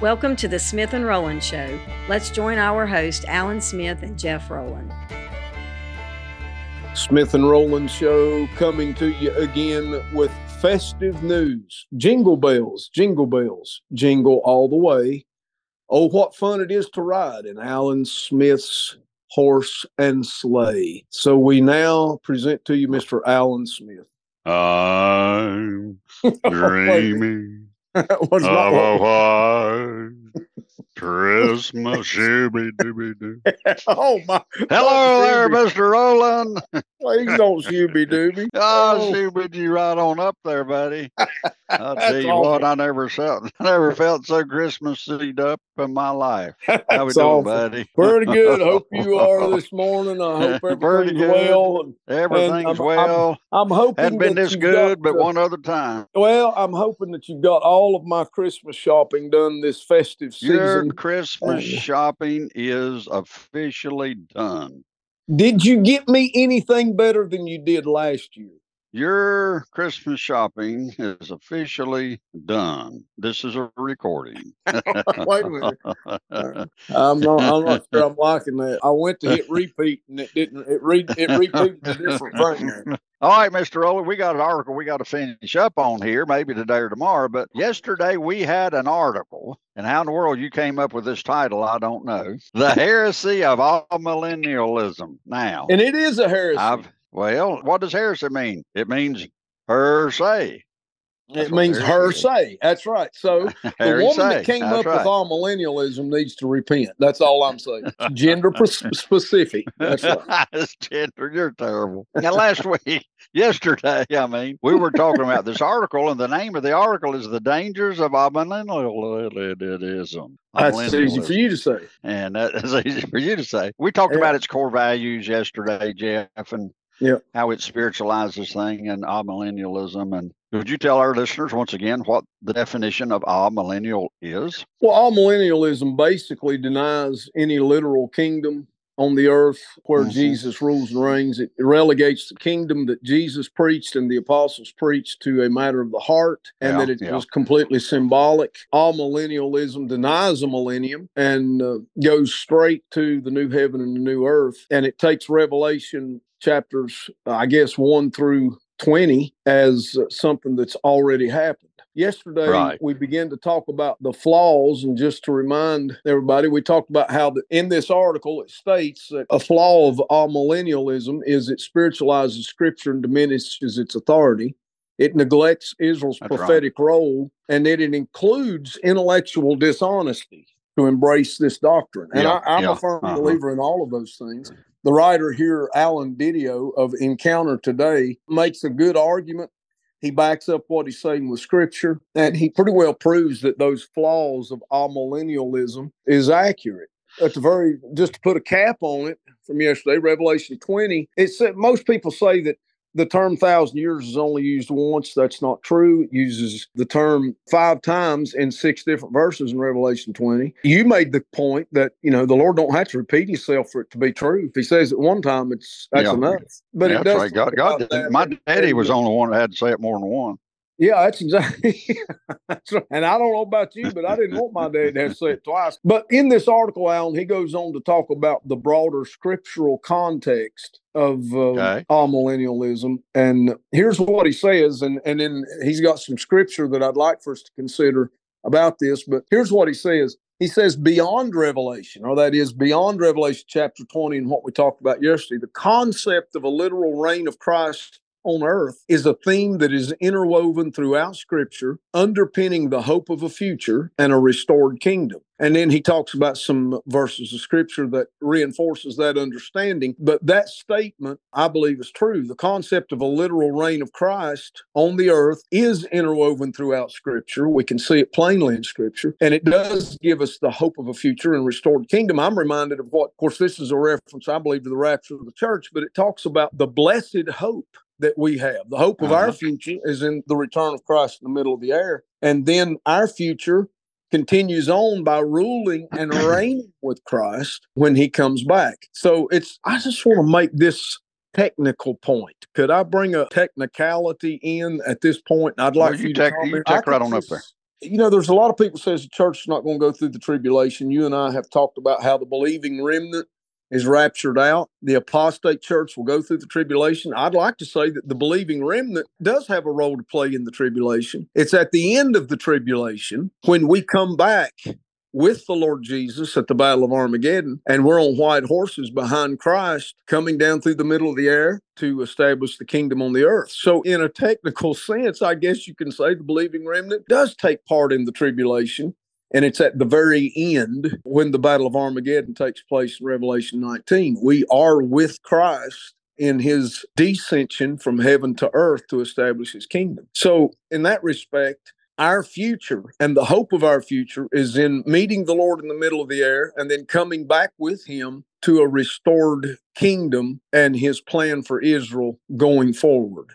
Welcome to the Smith and Rowland Show. Let's join our host, Alan Smith and Jeff Rowland. Smith and Rowland Show coming to you again with festive news. Jingle bells, jingle bells, jingle all the way. Oh, what fun it is to ride in Alan Smith's horse and sleigh. So we now present to you Mr. Alan Smith. I'm oh, dreaming of a white Christmas shooby dooby doo. oh my! Hello there, Mr. Roland. Please don't shooby dooby. Oh, shooby you right on up there, buddy. I'll tell you what, I never felt I never felt so Christmassy up in my life. How we That's doing, buddy? Pretty good. Hope you are this morning. I hope everything's well. And Everything's I'm- well. I'm hoping Hadn't been this good, got, but one other time. Well, I'm hoping that you've got all of my Christmas shopping done this festive Your season. Christmas Uh, shopping is officially done. Did you get me anything better than you did last year? Your Christmas shopping is officially done. This is a recording. Wait a minute. I'm not. I'm not sure I'm liking that. I went to hit repeat and it didn't. It re, it repeated a different thing. All right, Mr. Roller, we got an article we got to finish up on here, maybe today or tomorrow. But yesterday we had an article, and how in the world you came up with this title, I don't know. The heresy of amillennialism. Now, And it is a heresy. I've well, what does heresy mean? It means her say. That's it means her is. say. That's right. So the woman that came That's up right. with all millennialism needs to repent. That's all I'm saying. Gender specific. That's right. Gender, you're terrible. Now, last week, yesterday, I mean, we were talking about this article, and the name of the article is "The Dangers of Amillennialism." That's easy for you to say. and that is easy for you to say. We talked Yeah. about its core values yesterday, Jeff, and Yeah. how it spiritualizes thing and amillennialism. And would you tell our listeners once again what the definition of amillennial is? Well, amillennialism basically denies any literal kingdom on the earth where Mhm. Jesus rules and reigns. It relegates the kingdom that Jesus preached and the apostles preached to a matter of the heart, and Yeah, that it yeah. was completely symbolic. Amillennialism denies a millennium and uh, goes straight to the new heaven and the new earth. And it takes Revelation chapters, I guess, 1 through 20 as something that's already happened. Yesterday, Right. we began to talk about the flaws, and just to remind everybody, we talked about how the, in this article it states that a flaw of amillennialism is it spiritualizes Scripture and diminishes its authority. It neglects Israel's That's right. prophetic role, and that it includes intellectual dishonesty to embrace this doctrine. And Yeah, I, I'm yeah, a firm uh-huh. believer in all of those things. The writer here, Alan DiDio of Encounter Today, makes a good argument. He backs up what he's saying with scripture, and he pretty well proves that those flaws of amillennialism is accurate. At the very, just to put a cap on it from yesterday, Revelation 20, it said most people say that the term thousand years is only used once. That's not true. It uses the term five times in six different verses in Revelation 20. You made the point that, you know, the Lord don't have to repeat himself for it to be true. If he says it one time, it's that's Yeah. enough. But Yeah, it does right. God, God, that. my daddy was the only one that had to say it more than one. Yeah, that's exactly. that's right. And I don't know about you, but I didn't want my dad to have to say it twice. But in this article, Alan, he goes on to talk about the broader scriptural context of uh, Okay. amillennialism. And here's what he says, and and then he's got some scripture that I'd like for us to consider about this. But here's what he says. He says, beyond Revelation, or that is beyond Revelation chapter 20 and what we talked about yesterday, the concept of a literal reign of Christ on earth is a theme that is interwoven throughout scripture, underpinning the hope of a future and a restored kingdom. And then he talks about some verses of scripture that reinforces that understanding. But that statement, I believe, is true. The concept of a literal reign of Christ on the earth is interwoven throughout scripture. We can see it plainly in scripture. And it does give us the hope of a future and restored kingdom. I'm reminded of what, of course, this is a reference, I believe, to the rapture of the church, but it talks about the blessed hope that we have. The hope of our Uh-huh. future is in the return of Christ in the middle of the air. And then our future continues on by ruling and reigning with Christ when he comes back. So it's I just want to make this technical point. Could I bring a technicality in at this point? I'd like Well, for you you to take- you comment. take right on up there. you know, there's a lot of people says the church is not going to go through the tribulation. You and I have talked about how the believing remnant is raptured out. The apostate church will go through the tribulation. I'd like to say that the believing remnant does have a role to play in the tribulation. It's at the end of the tribulation when we come back with the Lord Jesus at the Battle of Armageddon, and we're on white horses behind Christ coming down through the middle of the air to establish the kingdom on the earth. So, in a technical sense, I guess you can say the believing remnant does take part in the tribulation. And it's at the very end when the Battle of Armageddon takes place in Revelation 19. We are with Christ in his descension from heaven to earth to establish his kingdom. So, in that respect, our future and the hope of our future is in meeting the Lord in the middle of the air and then coming back with him to a restored kingdom and his plan for Israel going forward.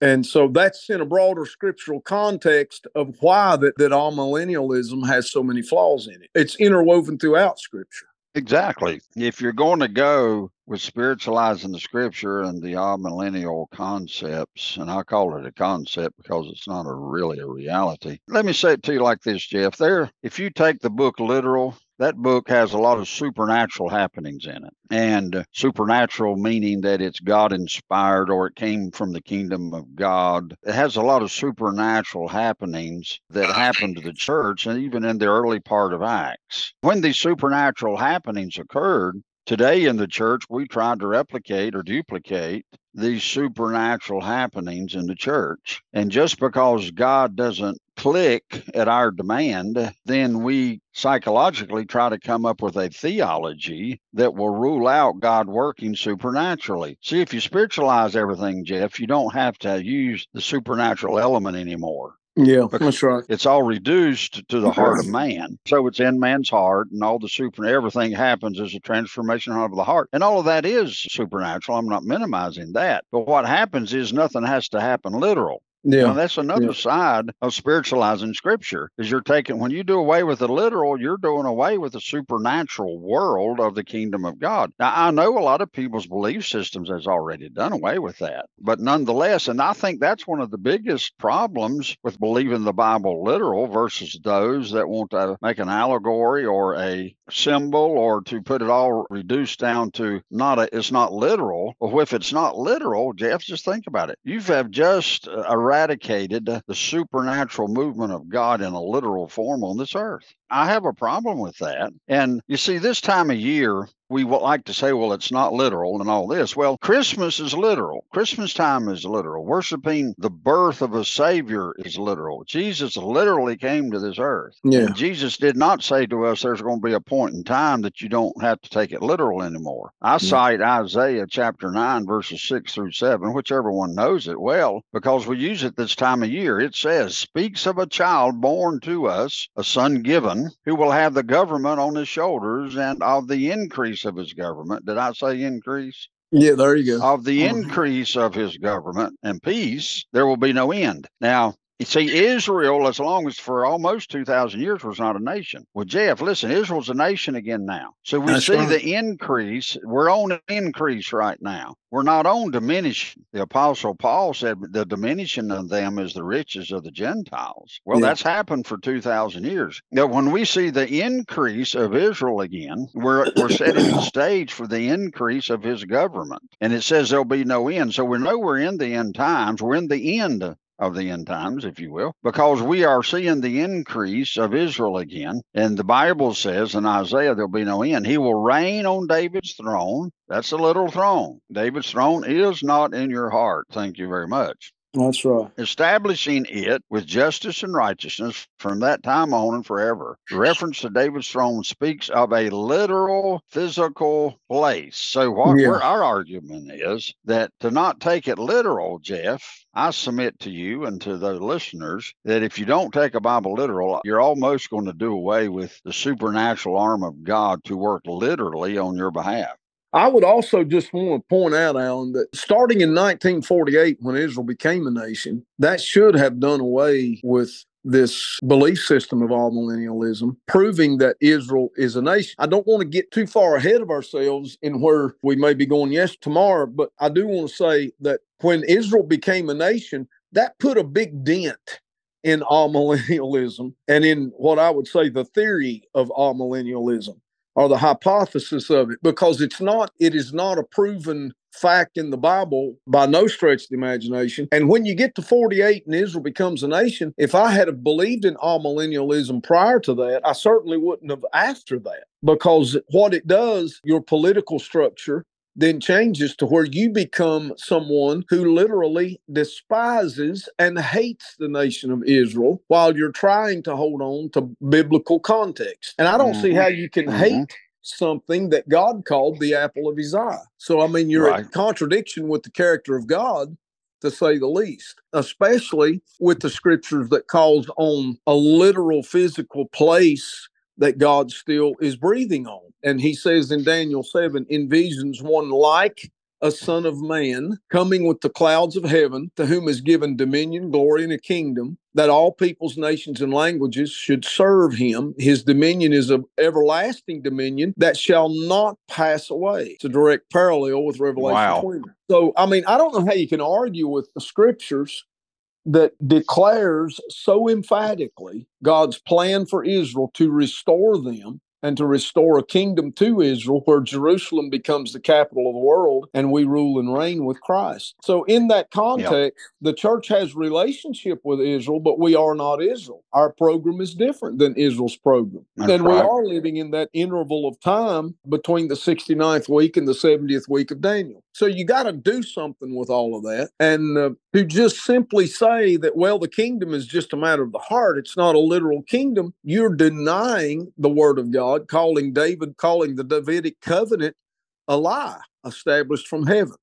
And so that's in a broader scriptural context of why that, that millennialism has so many flaws in it. It's interwoven throughout scripture. Exactly. If you're going to go with spiritualizing the scripture and the amillennial concepts, and I call it a concept because it's not a really a reality. Let me say it to you like this, Jeff. There, if you take the book literal, that book has a lot of supernatural happenings in it. And supernatural meaning that it's God inspired or it came from the kingdom of God. It has a lot of supernatural happenings that happened to the church and even in the early part of Acts. When these supernatural happenings occurred, Today in the church, we try to replicate or duplicate these supernatural happenings in the church. And just because God doesn't click at our demand, then we psychologically try to come up with a theology that will rule out God working supernaturally. See, if you spiritualize everything, Jeff, you don't have to use the supernatural element anymore. Yeah, that's right. It's all reduced to the heart of man. So it's in man's heart, and all the super, everything happens as a transformation of the heart. And all of that is supernatural. I'm not minimizing that. But what happens is nothing has to happen literal. Yeah. That's another yeah. side of spiritualizing scripture is you're taking when you do away with the literal, you're doing away with the supernatural world of the kingdom of God. Now I know a lot of people's belief systems has already done away with that. But nonetheless, and I think that's one of the biggest problems with believing the Bible literal versus those that want to make an allegory or a symbol or to put it all reduced down to not a, it's not literal. Well, if it's not literal, Jeff, just think about it. You have just uh, eradicated the supernatural movement of God in a literal form on this earth. I have a problem with that. And you see, this time of year, we like to say, well, it's not literal and all this. Well, Christmas is literal. Christmas time is literal. Worshiping the birth of a Savior is literal. Jesus literally came to this earth. Yeah. And Jesus did not say to us, there's going to be a point in time that you don't have to take it literal anymore. I yeah. cite Isaiah chapter 9, verses 6 through 7, which everyone knows it well because we use it this time of year. It says, speaks of a child born to us, a son given, who will have the government on his shoulders and of the increase of his government. Did I say increase? Yeah, there you go. Of the increase of his government and peace, there will be no end. Now, you see, Israel, as long as for almost 2,000 years, was not a nation. Well, Jeff, listen, Israel's a nation again now. So we That's see right. the increase. We're on an increase right now. We're not on diminishing. The Apostle Paul said the diminishing of them is the riches of the Gentiles. Well, yeah. that's happened for 2,000 years. Now, when we see the increase of Israel again, we're, we're setting the stage for the increase of his government. And it says there'll be no end. So we know we're in the end times. We're in the end of the end times, if you will, because we are seeing the increase of Israel again. And the Bible says in Isaiah, there'll be no end. He will reign on David's throne. That's a little throne. David's throne is not in your heart. Thank you very much. That's right. Establishing it with justice and righteousness from that time on and forever. The reference to David's throne speaks of a literal physical place. So, what yeah. our argument is that to not take it literal, Jeff, I submit to you and to the listeners that if you don't take a Bible literal, you're almost going to do away with the supernatural arm of God to work literally on your behalf. I would also just want to point out, Alan, that starting in 1948, when Israel became a nation, that should have done away with this belief system of amillennialism, proving that Israel is a nation. I don't want to get too far ahead of ourselves in where we may be going yes tomorrow, but I do want to say that when Israel became a nation, that put a big dent in amillennialism and in what I would say the theory of amillennialism or the hypothesis of it because it's not it is not a proven fact in the Bible by no stretch of the imagination. And when you get to 48 and Israel becomes a nation, if I had have believed in amillennialism prior to that, I certainly wouldn't have after that because what it does, your political structure then changes to where you become someone who literally despises and hates the nation of Israel while you're trying to hold on to biblical context. And I don't mm-hmm. see how you can mm-hmm. hate something that God called the apple of his eye. So, I mean, you're right. in contradiction with the character of God to say the least, especially with the scriptures that calls on a literal physical place that God still is breathing on. And he says in Daniel 7, envisions one like a son of man coming with the clouds of heaven, to whom is given dominion, glory, and a kingdom, that all peoples, nations, and languages should serve him. His dominion is an everlasting dominion that shall not pass away. It's a direct parallel with Revelation wow. 20. So, I mean, I don't know how you can argue with the scriptures that declares so emphatically God's plan for Israel to restore them and to restore a kingdom to Israel where Jerusalem becomes the capital of the world and we rule and reign with Christ. So in that context, yep. the church has relationship with Israel, but we are not Israel. Our program is different than Israel's program. That's and right. we are living in that interval of time between the 69th week and the 70th week of Daniel. So you got to do something with all of that. And uh, to just simply say that, well, the kingdom is just a matter of the heart, it's not a literal kingdom, you're denying the word of God calling David, calling the Davidic covenant a lie established from heaven.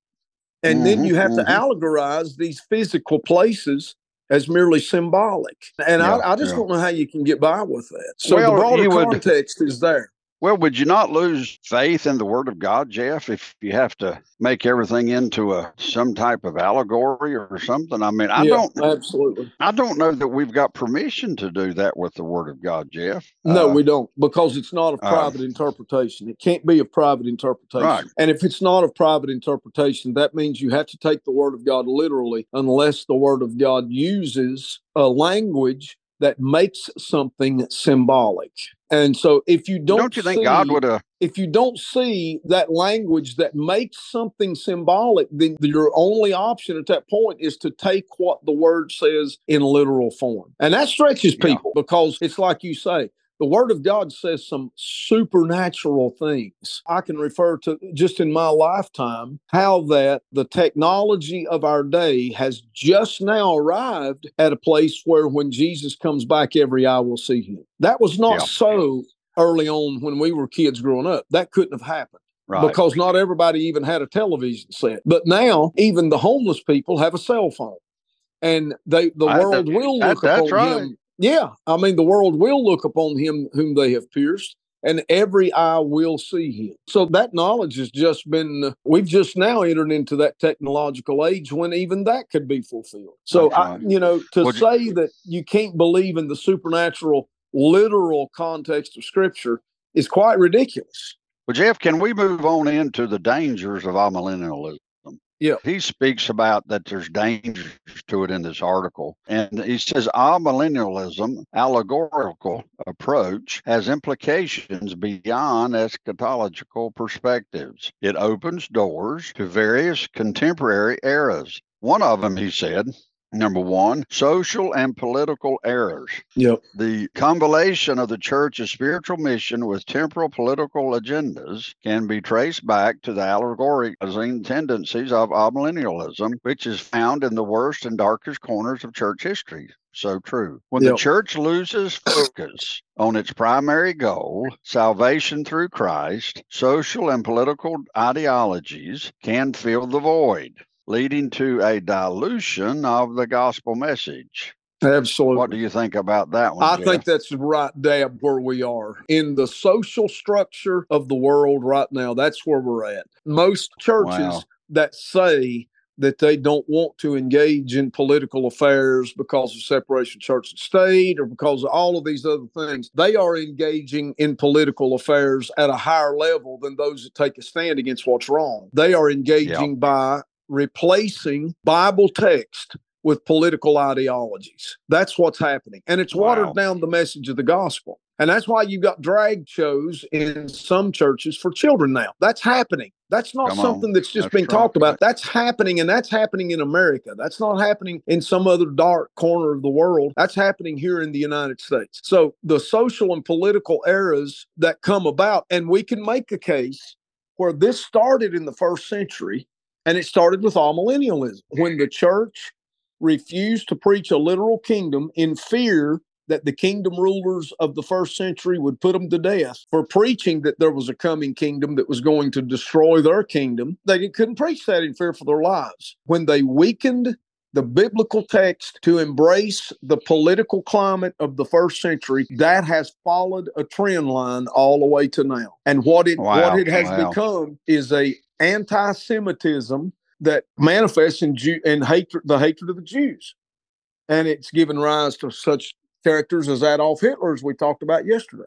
And mm-hmm, then you have mm-hmm. to allegorize these physical places as merely symbolic. And yeah, I, I, just yeah. don't know how you can get by with that. So well, the broader context would, is there. Well, would you not lose faith in the Word of God, Jeff, if you have to make everything into a some type of allegory or something? I mean, I yeah, don't absolutely. I don't know that we've got permission to do that with the Word of God, Jeff. No, uh, we don't, because it's not a uh, private uh, interpretation. It can't be a private interpretation. Right. And if it's not a private interpretation, that means you have to take the Word of God literally, unless the Word of God uses a language that makes something symbolic. And so if you don't Don't you think see, God would have if you don't see that language that makes something symbolic, then your only option at that point is to take what the word says in literal form. And that stretches people yeah. because it's like you say, the word of God says some supernatural things. I can refer to just in my lifetime how that the technology of our day has just now arrived at a place where when Jesus comes back, every eye will see him. That was not yeah. so early on when we were kids growing up. That couldn't have happened. Right. Because not everybody even had a television set. But now, even the homeless people have a cell phone. And they the I, world will look that, upon right. him yeah, I mean, the world will look upon him whom they have pierced, and every eye will see him. So that knowledge has just been, we've just now entered into that technological age when even that could be fulfilled. So, I, you know, to well, say you, that you can't believe in the supernatural, literal context of Scripture is quite ridiculous. Well, Jeff, can we move on into the dangers of amillennialism? Yeah. He speaks about that there's dangers to it in this article. And he says amillennialism, allegorical approach, has implications beyond eschatological perspectives. It opens doors to various contemporary eras. One of them, he said, Number one, social and political errors. Yep. The combination of the church's spiritual mission with temporal political agendas can be traced back to the allegorizing tendencies of amillennialism, which is found in the worst and darkest corners of church history. So true. When yep. the church loses focus on its primary goal, salvation through Christ, social and political ideologies can fill the void leading to a dilution of the gospel message. Absolutely. What do you think about that one? I Jeff? think that's right dab where we are in the social structure of the world right now. That's where we're at. Most churches wow. that say that they don't want to engage in political affairs because of separation of church and state or because of all of these other things. They are engaging in political affairs at a higher level than those that take a stand against what's wrong. They are engaging by replacing Bible text with political ideologies. That's what's happening. And it's watered Wow. down the message of the gospel. And that's why you've got drag shows in some churches for children now. That's happening. That's not Come on. something that's just That's being talked about. That's happening, and that's happening in America. That's not happening in some other dark corner of the world. That's happening here in the United States. So the social and political eras that come about, and we can make a case where this started in the first century, and it started with amillennialism when the church refused to preach a literal kingdom in fear that the kingdom rulers of the first century would put them to death for preaching that there was a coming kingdom that was going to destroy their kingdom. They couldn't preach that in fear for their lives. When they weakened the biblical text to embrace the political climate of the first century, that has followed a trend line all the way to now. And what it Wow, what it has wow. become is a anti-Semitism that manifests in Jew in hatred the hatred of the Jews. And it's given rise to such characters as Adolf Hitler, as we talked about yesterday.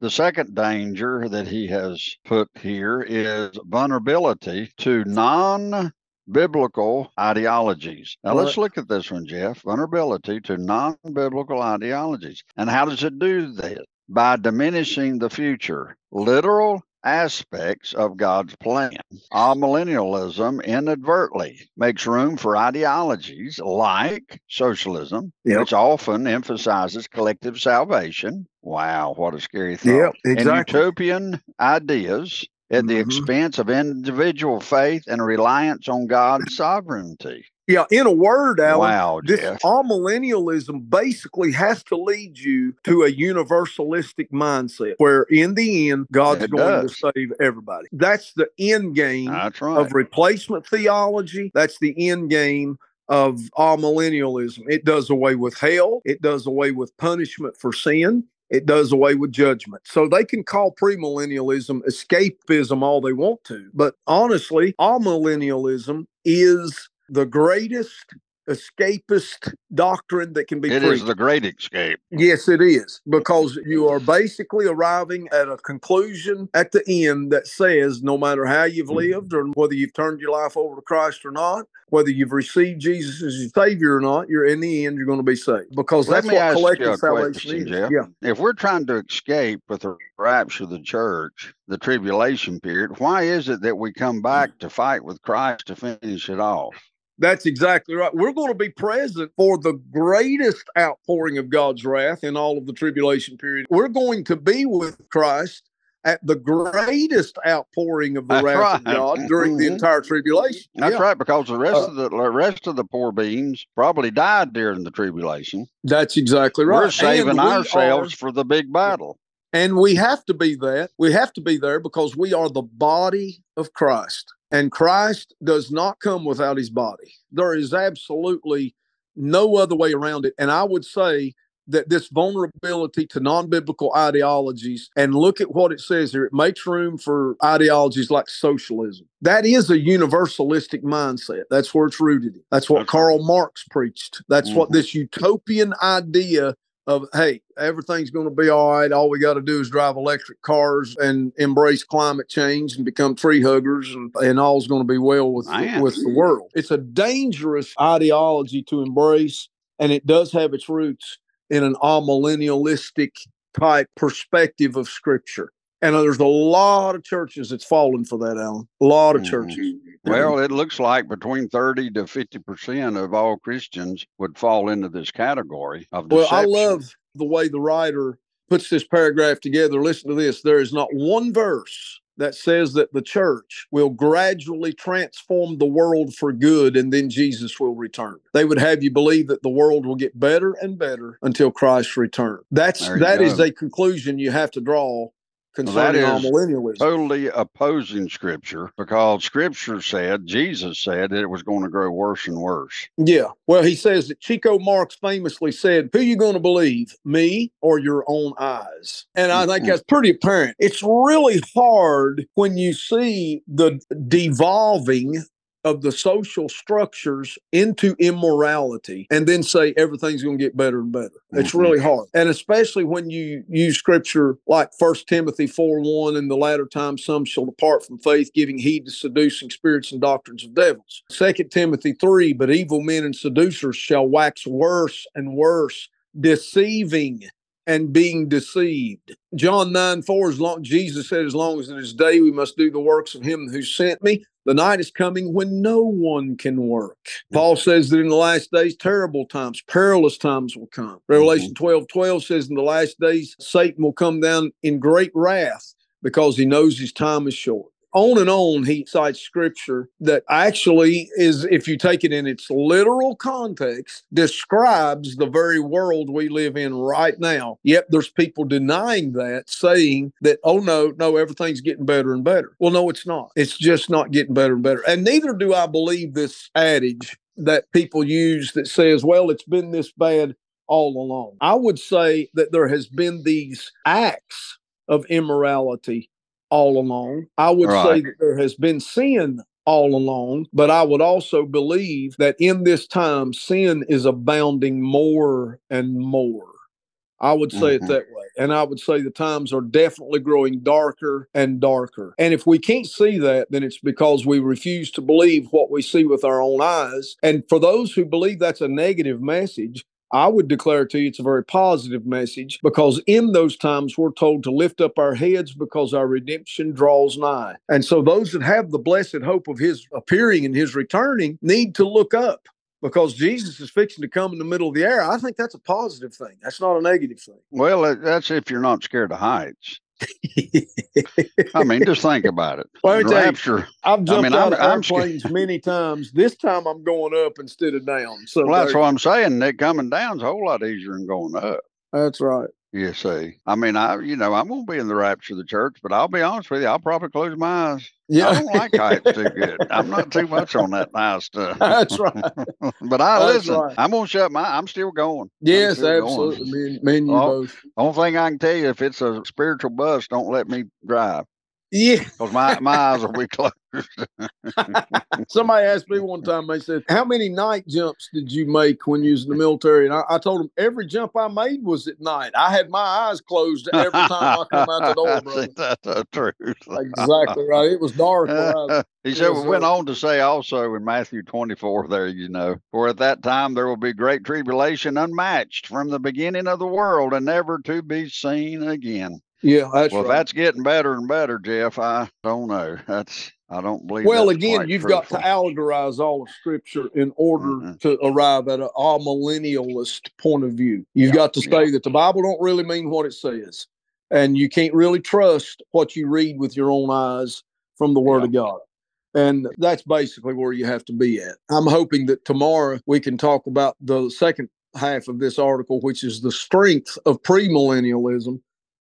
The second danger that he has put here is vulnerability to non biblical ideologies. Now, let's look at this one, Jeff. Vulnerability to non biblical ideologies. And how does it do that? By diminishing the future, literal aspects of God's plan. Amillennialism inadvertently makes room for ideologies like socialism, Yep. which often emphasizes collective salvation. Wow, what a scary thought. And utopian ideas at the Mhm. expense of individual faith and reliance on God's sovereignty. Yeah, in a word, Alan, wow, this Jeff. amillennialism basically has to lead you to a universalistic mindset where in the end God's It going does. to save everybody. That's the end game right. of replacement theology. That's the end game of amillennialism. It does away with hell. It does away with punishment for sin. It does away with judgment. So they can call premillennialism escapism all they want to. But honestly, amillennialism is the greatest escapist doctrine that can be It preached. is the great escape. Yes, it is because you are basically arriving at a conclusion at the end that says no matter how you've Mm-hmm. lived or whether you've turned your life over to Christ or not, whether you've received Jesus as your Savior or not, you're in the end you're going to be saved because Let that's what collective salvation question, is. Jeff. Yeah, If we're trying to escape with the rapture of the church, the tribulation period, why is it that we come back to fight with Christ to finish it off? That's exactly right. We're going to be present for the greatest outpouring of God's wrath in all of the tribulation period. We're going to be with Christ at the greatest outpouring of the That's wrath of. God during the Mhm. entire tribulation. That's Yeah. right, because the rest Uh, of the the rest of the poor beings probably died during the tribulation. That's exactly right. We're saving we ourselves are- for the big battle. and we have to be that. We have to be there because we are the body of Christ. And Christ does not come without his body. There is absolutely no other way around it. And I would say that this vulnerability to non biblical ideologies, and look at what it says here, it makes room for ideologies like socialism. That is a universalistic mindset. That's where it's rooted in. That's what Karl Marx preached. That's what Mhm. this utopian idea of hey everything's going to be all right. All we got to do is drive electric cars and embrace climate change and become tree huggers and, and all's going to be well with the, with the world. It's a dangerous ideology to embrace and it does have its roots in an amillennialistic type perspective of scripture. And there's a lot of churches that's fallen for that alan. A lot of Mhm. churches Well, it looks like between 30 to 50% of all Christians would fall into this category of Well. I love the way the writer puts this paragraph together. Listen to this. There is not one verse that says that the church will gradually transform the world for good and then Jesus will return. They would have you believe that the world will get better and better until Christ returns. That's that is go. a conclusion you have to draw concerning is millennialism. totally opposing scripture because scripture said, Jesus said that it was going to grow worse and worse. Yeah. Well, he says that Chico Marx famously said, Who you going to believe, me or your own eyes? And I think Mhm. that's pretty apparent. It's really hard when you see the devolving of the social structures into immorality and then say everything's going to get better and better. It's Mhm. really hard. And especially when you use scripture like First Timothy 4 1, in the latter time some shall depart from faith, giving heed to seducing spirits and doctrines of devils. Second Timothy 3, but evil men and seducers shall wax worse and worse, deceiving and being deceived. John 9 4, as long Jesus said, as long as it is day, we must do the works of him who sent me. The night is coming when no one can work. Paul says that in the last days, terrible times, perilous times will come. Mm-hmm. Revelation 12 12 says, In the last days, Satan will come down in great wrath because he knows his time is short. On and on, he cites scripture that actually is, if you take it in its literal context, describes the very world we live in right now. Yet there's people denying that, saying that, oh, no, no, everything's getting better and better. Well, no, it's not. It's just not getting better and better. And neither do I believe this adage that people use that says, well, it's been this bad all along. I would say that there has been these acts of immorality all along. I would say that there has been sin all along, but I would also believe that in this time, sin is abounding more and more. I would say Mhm. it that way. And I would say the times are definitely growing darker and darker. And if we can't see that, then it's because we refuse to believe what we see with our own eyes. And for those who believe that's a negative message, I would declare to you it's a very positive message because in those times we're told to lift up our heads because our redemption draws nigh. And so those that have the blessed hope of his appearing and his returning need to look up because Jesus is fixing to come in the middle of the air. I think that's a positive thing. That's not a negative thing. Well, that's if you're not scared of heights. I mean, just think about it. Well, tell you, Rapture. I've jumped mean, out I'm- of airplanes many times. This time I'm going up instead of down. So Well, that's what I'm saying. That coming down's a whole lot easier than going up. that's right. You see, I mean, I, you know, I'm gonna be in the rapture of the church, but I'll be honest with you, I'll probably close my eyes. Yeah. I don't like heights too good. I'm not too much on that high stuff. That's right. but I That's listen. right. I'm gonna shut my. I'm still going. Yes, still going. absolutely. Me, and- me and you Oh. both. Only thing I can tell you, if it's a spiritual bus, don't let me drive Yeah. because my my eyes will be closed. Somebody asked me one time, they said, How many night jumps did you make when you was in the military? And I, I told them every jump I made was at night. I had my eyes closed every time I come out the door, brother. That's the truth. Exactly right. It was dark. I- he said, we went on to say also in Matthew 24, there, you know, for at that time there will be great tribulation unmatched from the beginning of the world and never to be seen again. Yeah, that's well, right. that's getting better and better, Jeff, I don't know. That's, I don't believe Well, again, you've got to allegorize all of Scripture in order Mhm. to arrive at an millennialist point of view. You've Yeah, got to say that the Bible don't really mean what it says, and you can't really trust what you read with your own eyes from the Word Yeah. of God. And that's basically where you have to be at. I'm hoping that tomorrow we can talk about the second half of this article, which is the strength of premillennialism.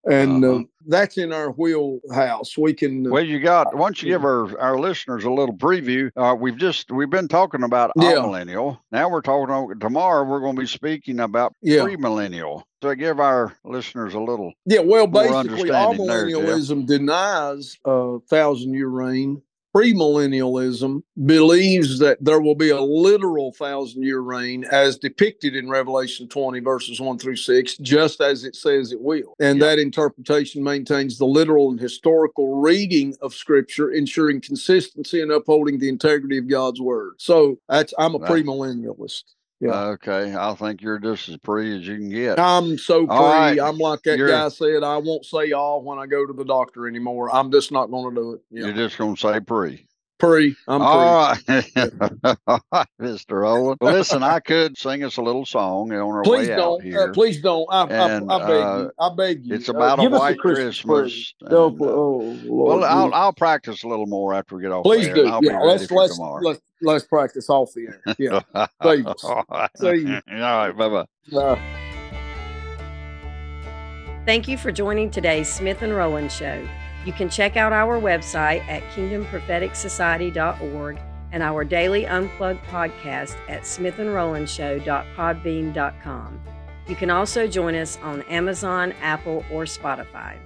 And uh Uh-huh. that's in our wheelhouse. We can. uh, Well, you got once you give our, our listeners a little preview. Uh, we've just we've been talking about Yeah. millennial. Now we're talking tomorrow. We're going to be speaking about Yeah. premillennial. So give our listeners a little. Yeah, well, basically, Jeff. amillennialism denies a thousand year reign. Premillennialism believes that there will be a literal thousand year reign as depicted in Revelation 20, verses 1 through 6, just as it says it will. And Yeah. that interpretation maintains the literal and historical reading of Scripture, ensuring consistency and upholding the integrity of God's Word. So that's I'm a premillennialist. Yeah. Okay, I think you're just as pre as you can get. I'm so pre. All right. I'm like that You're- guy said. I won't say all when I go to the doctor anymore. I'm just not going to do it. Yeah. You're just going to say pre. Pre. I'm pre. All right, All right, Mr. Owen. Listen, I could sing us a little song on our please way out don't. here. Uh, please don't. I, And, I, I beg uh, you. I beg you. it's Uh, about a give us white Christmas Christmas. present. Oh, and, uh, oh, Lord. Well, I'll I'll practice a little more after we get off. please air, do. and I'll Yeah. Let's let's let's let's practice off the air. Yeah. Save us. All right. Save you. All right. Bye bye. Uh, Thank you for joining today's Smith and Rowland Show. You can check out our website at kingdompropheticsociety.org and our daily unplugged podcast at smithandrolandshow.podbean.com. You can also join us on Amazon, Apple, or Spotify.